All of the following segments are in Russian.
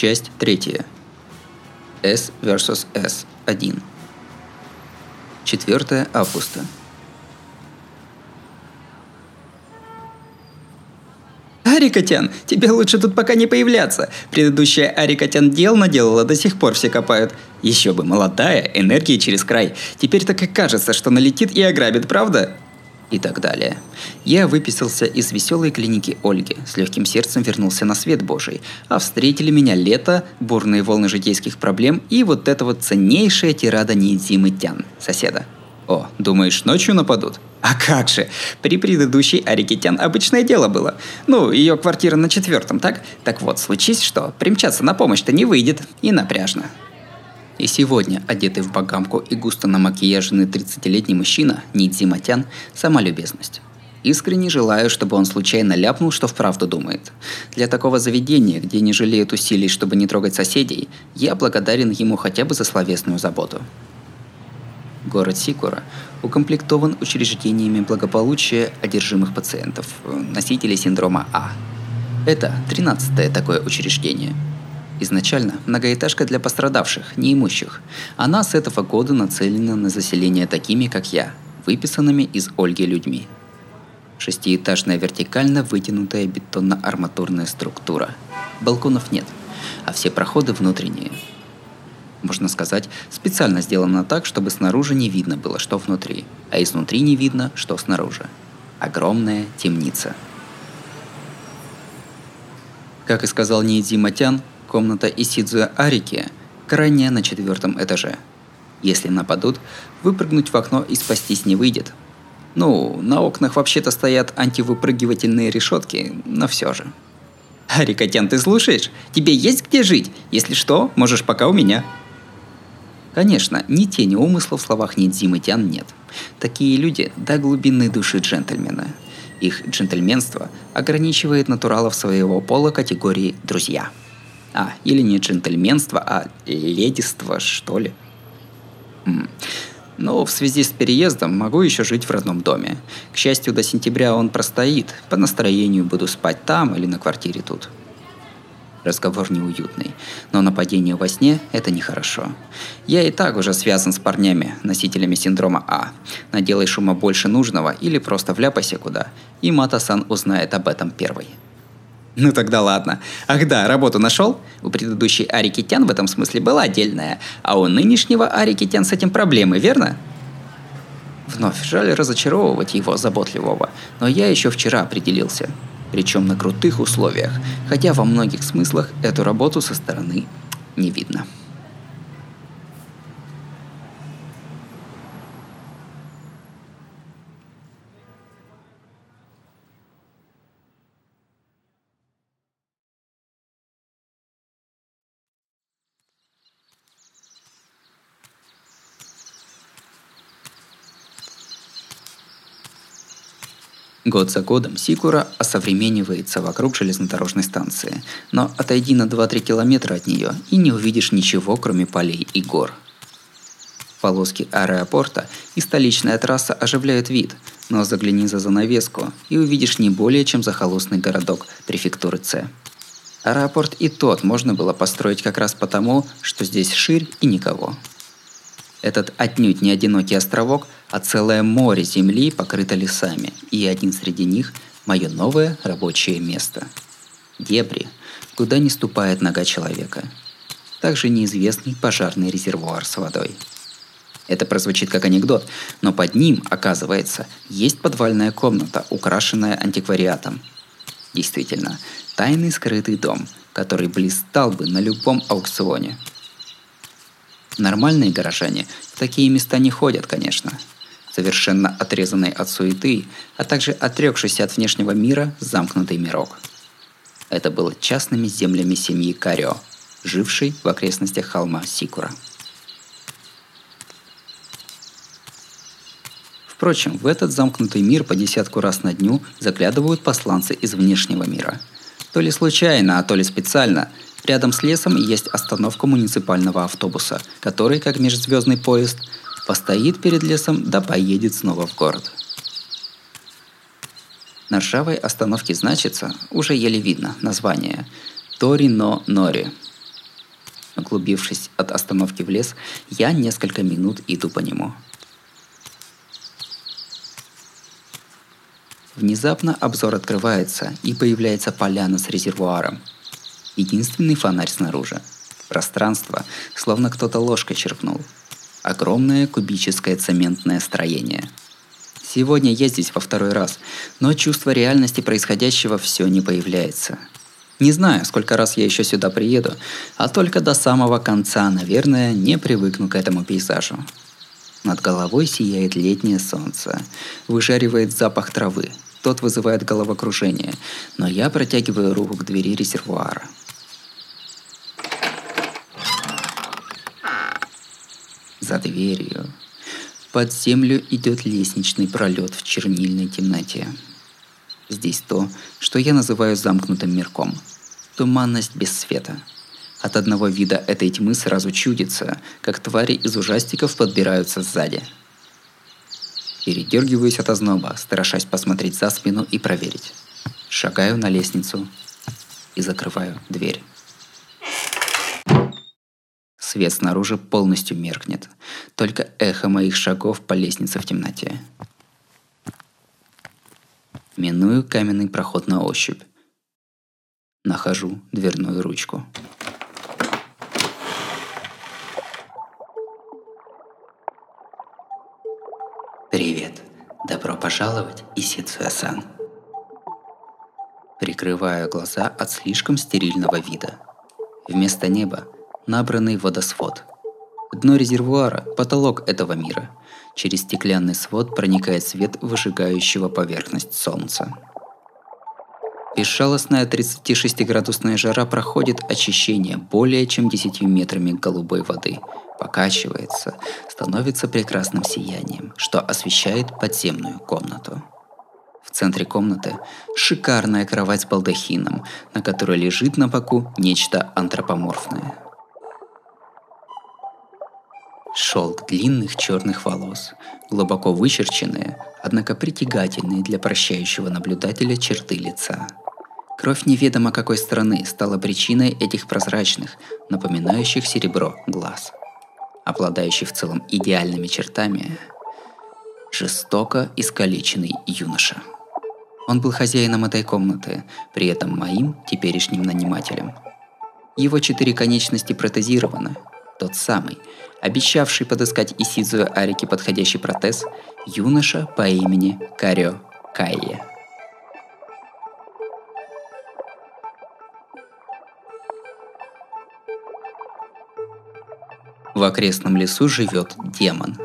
Часть третья. S vs S 1. 4 августа. Арикотян, тебе лучше тут пока не появляться. Предыдущая Арикотян дел наделала, до сих пор все копают. Еще бы, молодая, энергии через край. Теперь так и кажется, что налетит и ограбит, правда? И так далее. Я выписался из веселой клиники Ольги, с легким сердцем вернулся на свет Божий, а встретили меня лето, бурные волны житейских проблем и вот эта вот ценнейшая тирада Нидзимы Тян, соседа. О, думаешь, ночью нападут? А как же! При предыдущей Арикитян обычное дело было. Ну, ее квартира на четвертом, так? Так вот, случись что, примчаться на помощь-то не выйдет. И напряжно. И сегодня, одетый в богамку и густо намакияженный 30-летний мужчина, Нидзи Матян, сама любезность. Искренне желаю, чтобы он случайно ляпнул, что вправду думает. Для такого заведения, где не жалеют усилий, чтобы не трогать соседей, я благодарен ему хотя бы за словесную заботу. Город Сикура укомплектован учреждениями благополучия одержимых пациентов, носителей синдрома А. Это 13-е такое учреждение – Изначально многоэтажка для пострадавших, неимущих. Она с этого года нацелена на заселение такими, как я, выписанными из Ольги людьми. Шестиэтажная вертикально вытянутая бетонно-арматурная структура. Балконов нет, а все проходы внутренние. Можно сказать, специально сделано так, чтобы снаружи не видно было, что внутри, а изнутри не видно, что снаружи. Огромная темница. Как и сказал Ниидзи Матян, Комната Исидзуя Арики крайняя на четвертом этаже. Если нападут, выпрыгнуть в окно и спастись не выйдет. Ну, на окнах вообще-то стоят антивыпрыгивательные решетки, но все же. Арикотян, ты слушаешь? Тебе есть где жить? Если что, можешь пока у меня. Конечно, ни тени умысла в словах Нидзимы Тян нет. Такие люди до глубины души джентльмены. Их джентльменство ограничивает натуралов своего пола категории «друзья». А, или не джентльменство, а ледиство, что ли. Но в связи с переездом могу еще жить в родном доме. К счастью, до сентября он простоит. По настроению буду спать там или на квартире тут. Разговор неуютный, но нападение во сне – это нехорошо. Я и так уже связан с парнями, носителями синдрома А. Наделай шума больше нужного или просто вляпайся куда, и Мата-сан узнает об этом первой. Ну тогда ладно. Ах да, работу нашел? У предыдущей Арикитян в этом смысле была отдельная, а у нынешнего Арикитян с этим проблемы, верно? Вновь жаль разочаровывать его заботливого, но я еще вчера определился. Причем на крутых условиях, хотя во многих смыслах эту работу со стороны не видно. Год за годом Сикура осовременивается вокруг железнодорожной станции, но отойди на 2-3 километра от нее и не увидишь ничего, кроме полей и гор. Полоски аэропорта и столичная трасса оживляют вид, но загляни за занавеску и увидишь не более чем захолустный городок префектуры С. Аэропорт и тот можно было построить как раз потому, что здесь ширь и никого. Этот отнюдь не одинокий островок, а целое море земли покрыто лесами, и один среди них – мое новое рабочее место. Дебри, куда не ступает нога человека. Также неизвестный пожарный резервуар с водой. Это прозвучит как анекдот, но под ним, оказывается, есть подвальная комната, украшенная антиквариатом. Действительно, тайный скрытый дом, который блистал бы на любом аукционе – Нормальные горожане в такие места не ходят, конечно. Совершенно отрезанный от суеты, а также отрекшийся от внешнего мира замкнутый мирок. Это было частными землями семьи Карио, жившей в окрестностях холма Сикура. Впрочем, в этот замкнутый мир по десятку раз на дню заглядывают посланцы из внешнего мира. То ли случайно, а то ли специально – Рядом с лесом есть остановка муниципального автобуса, который, как межзвездный поезд, постоит перед лесом да поедет снова в город. На ржавой остановке значится, уже еле видно, название Торино Нори. Углубившись от остановки в лес, я несколько минут иду по нему. Внезапно обзор открывается, и появляется поляна с резервуаром. Единственный фонарь снаружи. Пространство, словно кто-то ложкой черпнул. Огромное кубическое цементное строение. Сегодня я здесь во второй раз, но чувство реальности происходящего все не появляется – не знаю, сколько раз я еще сюда приеду, а только до самого конца, наверное, не привыкну к этому пейзажу. Над головой сияет летнее солнце, выжаривает запах травы. Тот вызывает головокружение, но я протягиваю руку к двери резервуара. За дверью под землю идет лестничный пролет в чернильной темноте. Здесь то, что я называю замкнутым мирком – туманность без света. От одного вида этой тьмы сразу чудится, как твари из ужастиков подбираются сзади. Передергиваюсь от озноба, страшась посмотреть за спину и проверить. Шагаю на лестницу и закрываю дверь. Свет снаружи полностью меркнет. Только эхо моих шагов по лестнице в темноте. Миную каменный проход на ощупь. Нахожу дверную ручку. Привет. Добро пожаловать, Исицуя-сан. Прикрываю глаза от слишком стерильного вида. Вместо неба набранный водосвод. Дно резервуара – потолок этого мира. Через стеклянный свод проникает свет выжигающего поверхность солнца. Безжалостная 36-градусная жара проходит очищение более чем 10 метрами голубой воды, покачивается, становится прекрасным сиянием, что освещает подземную комнату. В центре комнаты шикарная кровать с балдахином, на которой лежит на боку нечто антропоморфное. Шелк длинных черных волос, глубоко вычерченные, однако притягательные для прощающего наблюдателя черты лица – Кровь неведомо какой страны стала причиной этих прозрачных, напоминающих серебро глаз. Обладающий в целом идеальными чертами, жестоко искалеченный юноша. Он был хозяином этой комнаты, при этом моим теперешним нанимателем. Его четыре конечности протезированы. Тот самый, обещавший подыскать Исидзуэ Арике подходящий протез, юноша по имени Карё Кайе. В окрестном лесу живет демон.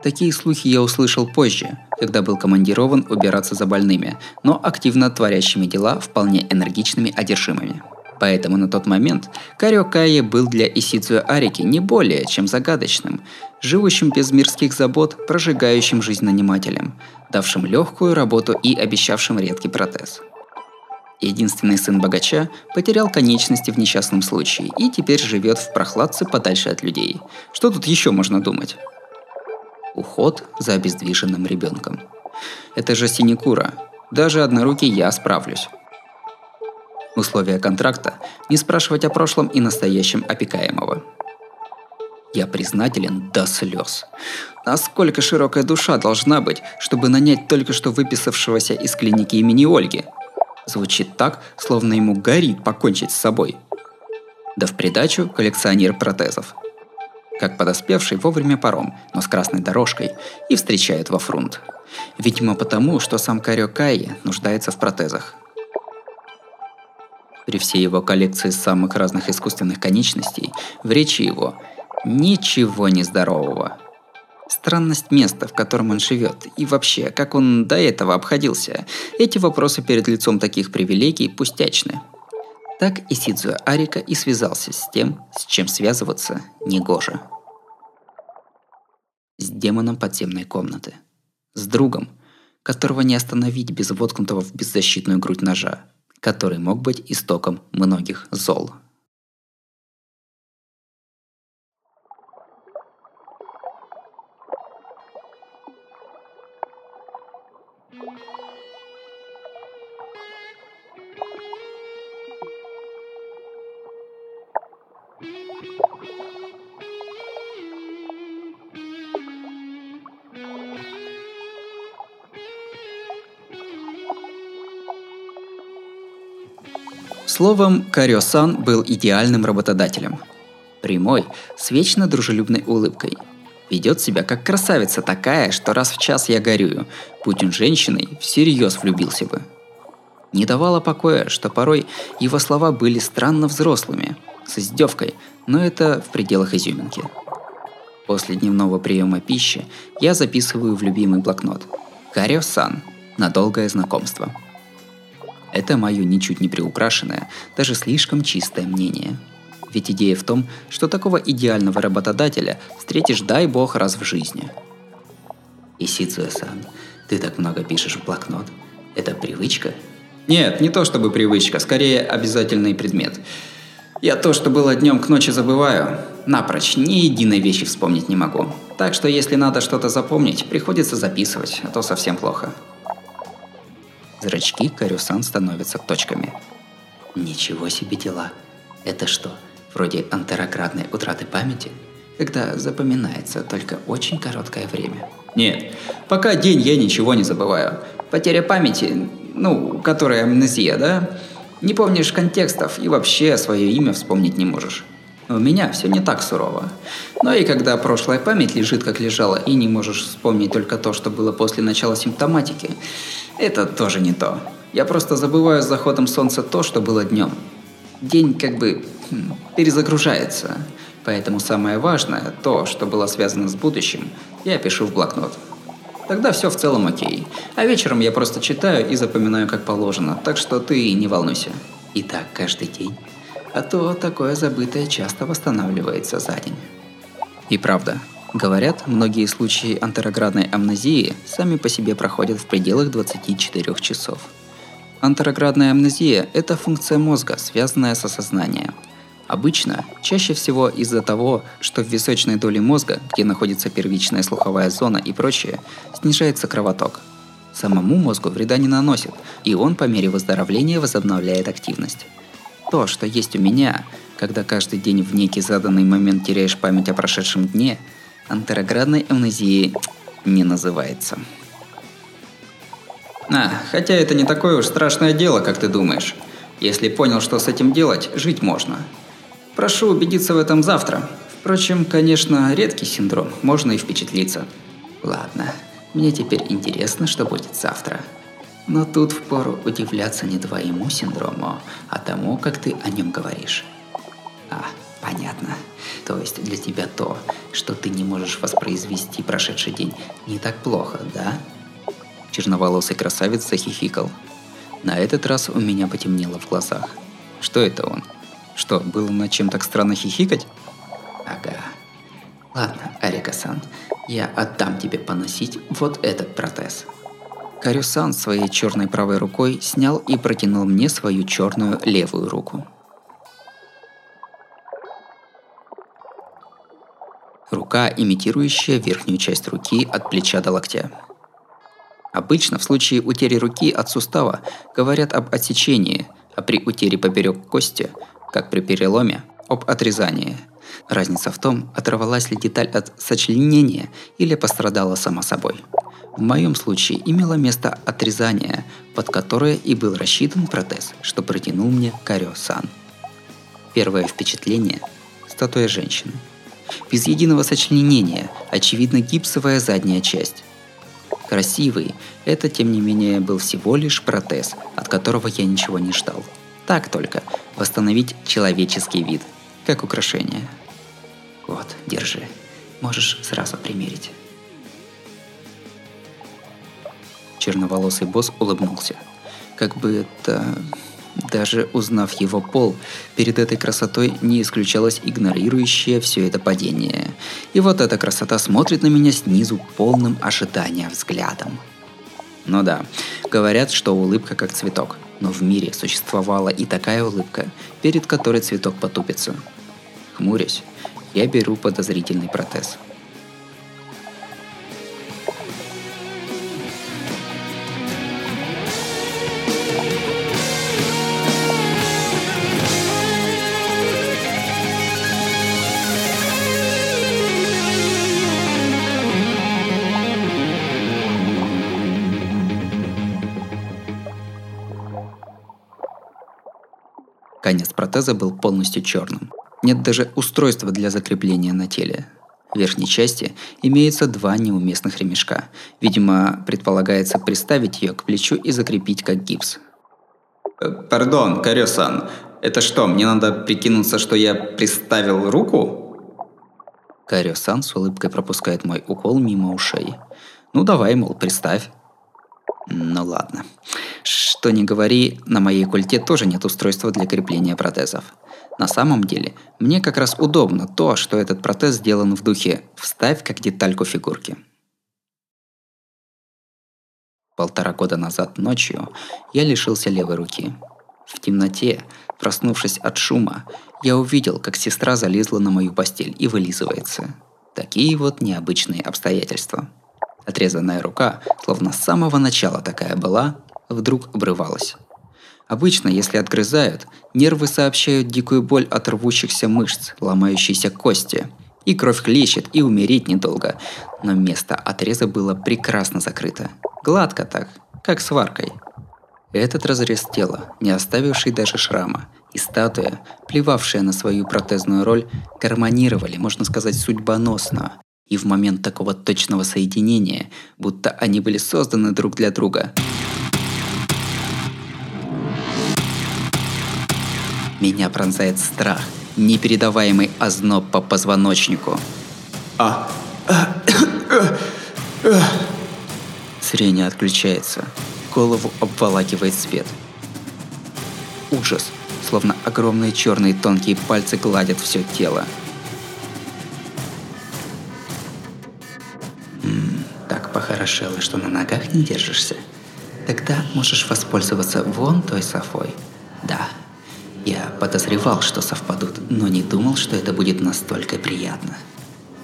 Такие слухи я услышал позже, когда был командирован убираться за больными, но активно творящими дела вполне энергичными одержимыми. Поэтому на тот момент Карио Кайе был для Исидзуя Арики не более чем загадочным, живущим без мирских забот, прожигающим жизнь нанимателем, давшим легкую работу и обещавшим редкий протез – Единственный сын богача потерял конечности в несчастном случае и теперь живет в прохладце подальше от людей. Что тут еще можно думать? Уход за обездвиженным ребенком. Это же синекура. Даже однорукий я справлюсь. Условия контракта – не спрашивать о прошлом и настоящем опекаемого. Я признателен до слез. Насколько широкая душа должна быть, чтобы нанять только что выписавшегося из клиники имени Ольги – Звучит так, словно ему горит покончить с собой. Да в придачу коллекционер протезов. Как подоспевший вовремя паром, но с красной дорожкой, и встречает во фрунт. Видимо потому, что сам Карё Кайи нуждается в протезах. При всей его коллекции самых разных искусственных конечностей, в речи его ничего нездорового – странность места, в котором он живет, и вообще, как он до этого обходился. Эти вопросы перед лицом таких привилегий пустячны. Так и Сидзуя Арика и связался с тем, с чем связываться негоже. С демоном подземной комнаты. С другом, которого не остановить без воткнутого в беззащитную грудь ножа, который мог быть истоком многих зол. Словом, Карио-сан был идеальным работодателем. Прямой, с вечно дружелюбной улыбкой. Ведет себя как красавица такая, что раз в час я горюю. Будь он женщиной, всерьез влюбился бы. Не давало покоя, что порой его слова были странно взрослыми, с издевкой, но это в пределах изюминки. После дневного приема пищи я записываю в любимый блокнот. Карио-сан. На долгое знакомство. Это мое ничуть не приукрашенное, даже слишком чистое мнение. Ведь идея в том, что такого идеального работодателя встретишь, дай бог, раз в жизни. Исицуэ-сан, ты так много пишешь в блокнот. Это привычка? Нет, не то чтобы привычка, скорее обязательный предмет. Я то, что было днем к ночи забываю. Напрочь, ни единой вещи вспомнить не могу. Так что если надо что-то запомнить, приходится записывать, а то совсем плохо. Зрачки Карюсан становятся точками. Ничего себе дела. Это что, вроде антероградной утраты памяти? Когда запоминается только очень короткое время. Нет, пока день я ничего не забываю. Потеря памяти, ну, которая амнезия, да? Не помнишь контекстов и вообще свое имя вспомнить не можешь. У меня все не так сурово. Но и когда прошлая память лежит как лежала и не можешь вспомнить только то, что было после начала симптоматики, это тоже не то. Я просто забываю с заходом солнца то, что было днем. День как бы хм, перезагружается. Поэтому самое важное, то, что было связано с будущим, я пишу в блокнот. Тогда все в целом окей. А вечером я просто читаю и запоминаю как положено, так что ты не волнуйся. И так каждый день. А то такое забытое часто восстанавливается за день. И правда, Говорят, многие случаи антероградной амнезии сами по себе проходят в пределах 24 часов. Антероградная амнезия – это функция мозга, связанная с осознанием. Обычно, чаще всего из-за того, что в височной доле мозга, где находится первичная слуховая зона и прочее, снижается кровоток. Самому мозгу вреда не наносит, и он по мере выздоровления возобновляет активность. То, что есть у меня, когда каждый день в некий заданный момент теряешь память о прошедшем дне – антероградной амнезией не называется. А, хотя это не такое уж страшное дело, как ты думаешь. Если понял, что с этим делать, жить можно. Прошу убедиться в этом завтра. Впрочем, конечно, редкий синдром, можно и впечатлиться. Ладно, мне теперь интересно, что будет завтра. Но тут впору удивляться не твоему синдрому, а тому, как ты о нем говоришь. А, понятно. То есть для тебя то, что ты не можешь воспроизвести прошедший день, не так плохо, да? Черноволосый красавец захихикал. На этот раз у меня потемнело в глазах. Что это он? Что, было над чем так странно хихикать? Ага. Ладно, Арика-сан, я отдам тебе поносить вот этот протез. Карюсан своей черной правой рукой снял и протянул мне свою черную левую руку. Рука, имитирующая верхнюю часть руки от плеча до локтя. Обычно в случае утери руки от сустава говорят об отсечении, а при утере поперек кости, как при переломе, об отрезании. Разница в том, оторвалась ли деталь от сочленения или пострадала сама собой. В моем случае имело место отрезание, под которое и был рассчитан протез, что протянул мне Карио-сан. Первое впечатление – статуя женщины – без единого сочленения, очевидно гипсовая задняя часть. Красивый, это тем не менее был всего лишь протез, от которого я ничего не ждал. Так только, восстановить человеческий вид, как украшение. Вот, держи. Можешь сразу примерить. Черноволосый босс улыбнулся. Как бы это даже узнав его пол, перед этой красотой не исключалось игнорирующее все это падение. И вот эта красота смотрит на меня снизу полным ожидания взглядом. Ну да, говорят, что улыбка как цветок, но в мире существовала и такая улыбка, перед которой цветок потупится. Хмурясь, я беру подозрительный протез – Протеза был полностью черным. Нет даже устройства для закрепления на теле. В верхней части имеются два неуместных ремешка. Видимо, предполагается приставить ее к плечу и закрепить как гипс. Э, пардон, Карёсан, это что, мне надо прикинуться, что я приставил руку? Карё-сан с улыбкой пропускает мой укол мимо ушей. Ну давай, мол, приставь. Ну ладно. Что не говори, на моей культе тоже нет устройства для крепления протезов. На самом деле, мне как раз удобно то, что этот протез сделан в духе «вставь как детальку фигурки». Полтора года назад ночью я лишился левой руки. В темноте, проснувшись от шума, я увидел, как сестра залезла на мою постель и вылизывается. Такие вот необычные обстоятельства. Отрезанная рука, словно с самого начала такая была, вдруг обрывалась. Обычно, если отгрызают, нервы сообщают дикую боль от рвущихся мышц, ломающейся кости. И кровь хлещет, и умереть недолго. Но место отреза было прекрасно закрыто. Гладко так, как сваркой. Этот разрез тела, не оставивший даже шрама, и статуя, плевавшая на свою протезную роль, гармонировали, можно сказать, судьбоносно. И в момент такого точного соединения, будто они были созданы друг для друга. Меня пронзает страх, непередаваемый озноб по позвоночнику. А, Зрение отключается. Голову обволакивает свет. Ужас, словно огромные черные тонкие пальцы гладят все тело. М-м, так похорошело, что на ногах не держишься. Тогда можешь воспользоваться вон той софой. Да, подозревал, что совпадут, но не думал, что это будет настолько приятно.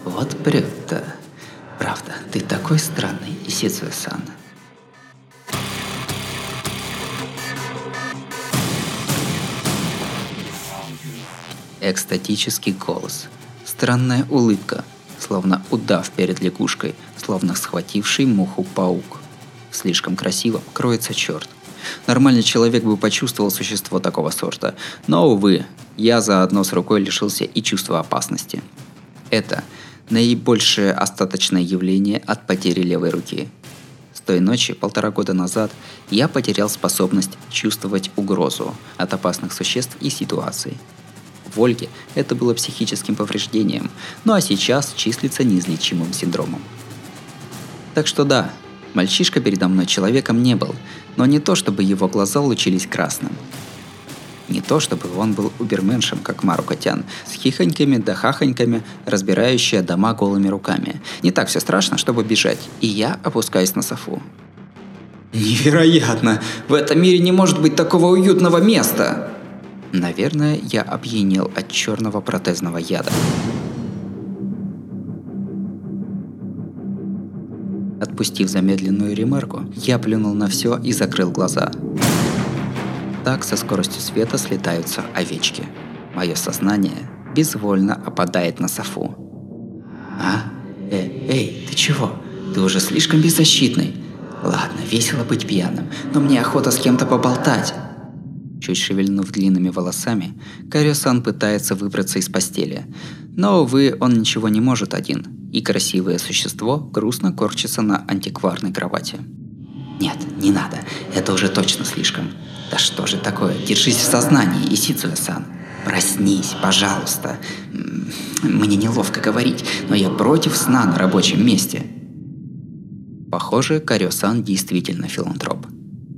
Вот прет-то. Правда, ты такой странный, Исидзуэ-сан. Экстатический голос. Странная улыбка, словно удав перед лягушкой, словно схвативший муху паук. Слишком красиво кроется черт. Нормальный человек бы почувствовал существо такого сорта, но, увы, я заодно с рукой лишился и чувства опасности. Это наибольшее остаточное явление от потери левой руки. С той ночи, полтора года назад, я потерял способность чувствовать угрозу от опасных существ и ситуаций. В Ольге это было психическим повреждением, ну а сейчас числится неизлечимым синдромом. Так что да, мальчишка передо мной человеком не был, но не то, чтобы его глаза лучились красным – не то, чтобы он был уберменшем, как Мару Котян, с хихоньками да хахоньками, разбирающая дома голыми руками. Не так все страшно, чтобы бежать. И я опускаюсь на софу. Невероятно! В этом мире не может быть такого уютного места! Наверное, я опьянел от черного протезного яда. Отпустив замедленную ремарку, я плюнул на все и закрыл глаза. Так со скоростью света слетаются овечки. Мое сознание безвольно опадает на софу. А? Э, эй, ты чего? Ты уже слишком беззащитный. Ладно, весело быть пьяным, но мне охота с кем-то поболтать. Чуть шевельнув длинными волосами, Кариосан пытается выбраться из постели. Но, увы, он ничего не может один, и красивое существо грустно корчится на антикварной кровати. Нет, не надо, это уже точно слишком. Да что же такое? Держись в сознании, Исицуэ-сан. Проснись, пожалуйста. Мне неловко говорить, но я против сна на рабочем месте. Похоже, Карё-сан действительно филантроп.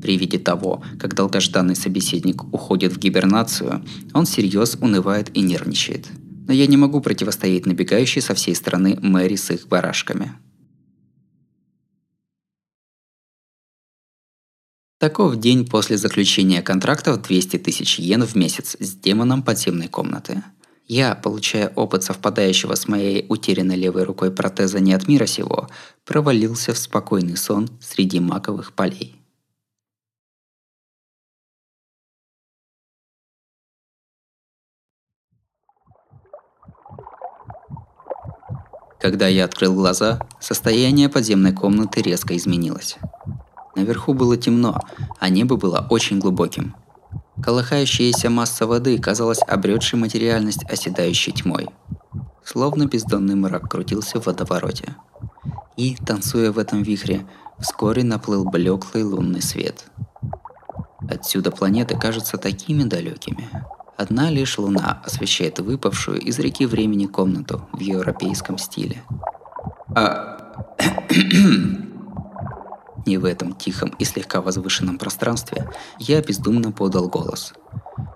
При виде того, как долгожданный собеседник уходит в гибернацию, он всерьез унывает и нервничает. Но я не могу противостоять набегающей со всей стороны Мэри с их барашками. Таков день после заключения контракта в 200 тысяч йен в месяц с демоном подземной комнаты. Я, получая опыт совпадающего с моей утерянной левой рукой протеза не от мира сего, провалился в спокойный сон среди маковых полей. Когда я открыл глаза, состояние подземной комнаты резко изменилось. Наверху было темно, а небо было очень глубоким. Колыхающаяся масса воды казалась обретшей материальность оседающей тьмой. Словно бездонный мрак крутился в водовороте. И, танцуя в этом вихре, вскоре наплыл блеклый лунный свет. Отсюда планеты кажутся такими далекими. Одна лишь луна освещает выпавшую из реки времени комнату в европейском стиле. А... Не в этом тихом и слегка возвышенном пространстве я бездумно подал голос.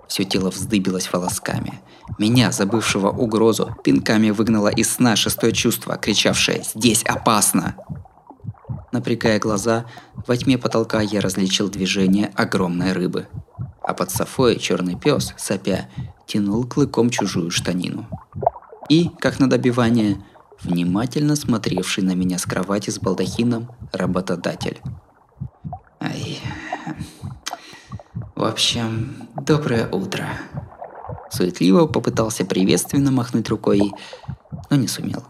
Все тело вздыбилось волосками. Меня, забывшего угрозу, пинками выгнало из сна шестое чувство, кричавшее «Здесь опасно!». Напрягая глаза, во тьме потолка я различил движение огромной рыбы. А под софой черный пес, сопя, тянул клыком чужую штанину. И, как на добивание, внимательно смотревший на меня с кровати с балдахином работодатель. Ай. В общем, доброе утро. Суетливо попытался приветственно махнуть рукой, но не сумел,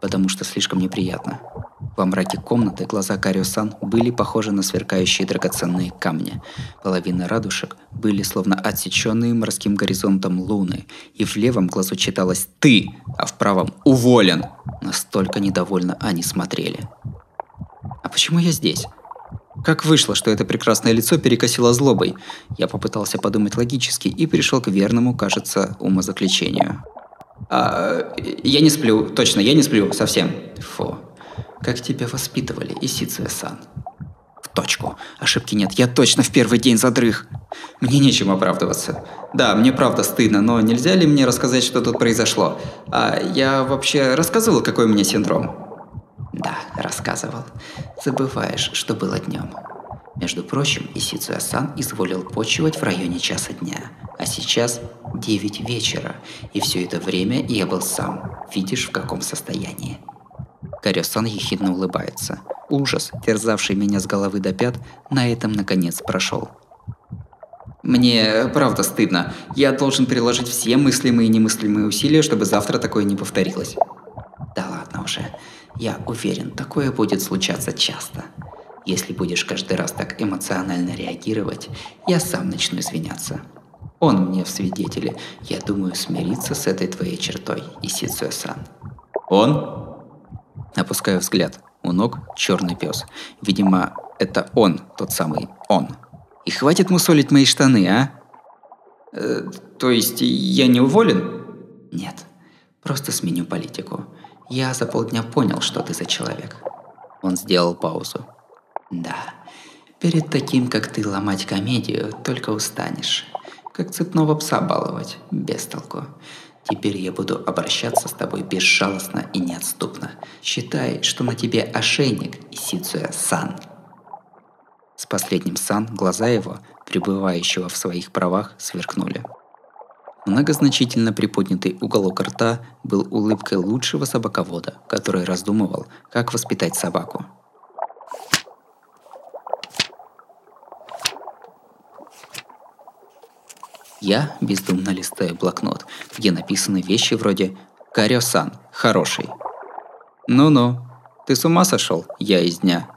потому что слишком неприятно. Во мраке комнаты глаза Кариосан были похожи на сверкающие драгоценные камни. Половина радужек были словно отсеченные морским горизонтом луны, и в левом глазу читалось «Ты!», а в правом «Уволен!». Настолько недовольно они смотрели. «А почему я здесь?» Как вышло, что это прекрасное лицо перекосило злобой? Я попытался подумать логически и пришел к верному, кажется, умозаключению. А, я не сплю, точно, я не сплю, совсем. Фу, как тебя воспитывали, Исицуэ-сан? В точку. Ошибки нет, я точно в первый день задрых. Мне нечем оправдываться. Да, мне правда стыдно, но нельзя ли мне рассказать, что тут произошло? А я вообще рассказывал, какой у меня синдром? Да, рассказывал. Забываешь, что было днем. Между прочим, Исицуя-сан изволил почивать в районе часа дня, а сейчас 9 вечера, и все это время я был сам. Видишь, в каком состоянии. Карёсан ехидно улыбается. Ужас, терзавший меня с головы до пят, на этом наконец прошел. Мне правда стыдно. Я должен приложить все мыслимые и немыслимые усилия, чтобы завтра такое не повторилось. Да ладно уже. Я уверен, такое будет случаться часто. Если будешь каждый раз так эмоционально реагировать, я сам начну извиняться. Он мне в свидетели. Я думаю смириться с этой твоей чертой, Исицуэ-сан. Он? Опускаю взгляд. У ног черный пес. Видимо, это он, тот самый он. И хватит мусолить мои штаны, а? Э, то есть я не уволен? Нет. Просто сменю политику. Я за полдня понял, что ты за человек. Он сделал паузу. Да. Перед таким, как ты, ломать комедию, только устанешь. Как цепного пса баловать, без толку. Теперь я буду обращаться с тобой безжалостно и неотступно. Считай, что на тебе ошейник и Сицуя Сан. С последним Сан глаза его, пребывающего в своих правах, сверкнули. Многозначительно приподнятый уголок рта был улыбкой лучшего собаковода, который раздумывал, как воспитать собаку – Я бездумно листаю блокнот, где написаны вещи вроде «Карё-сан, хороший». «Ну-ну, ты с ума сошел? Я из дня.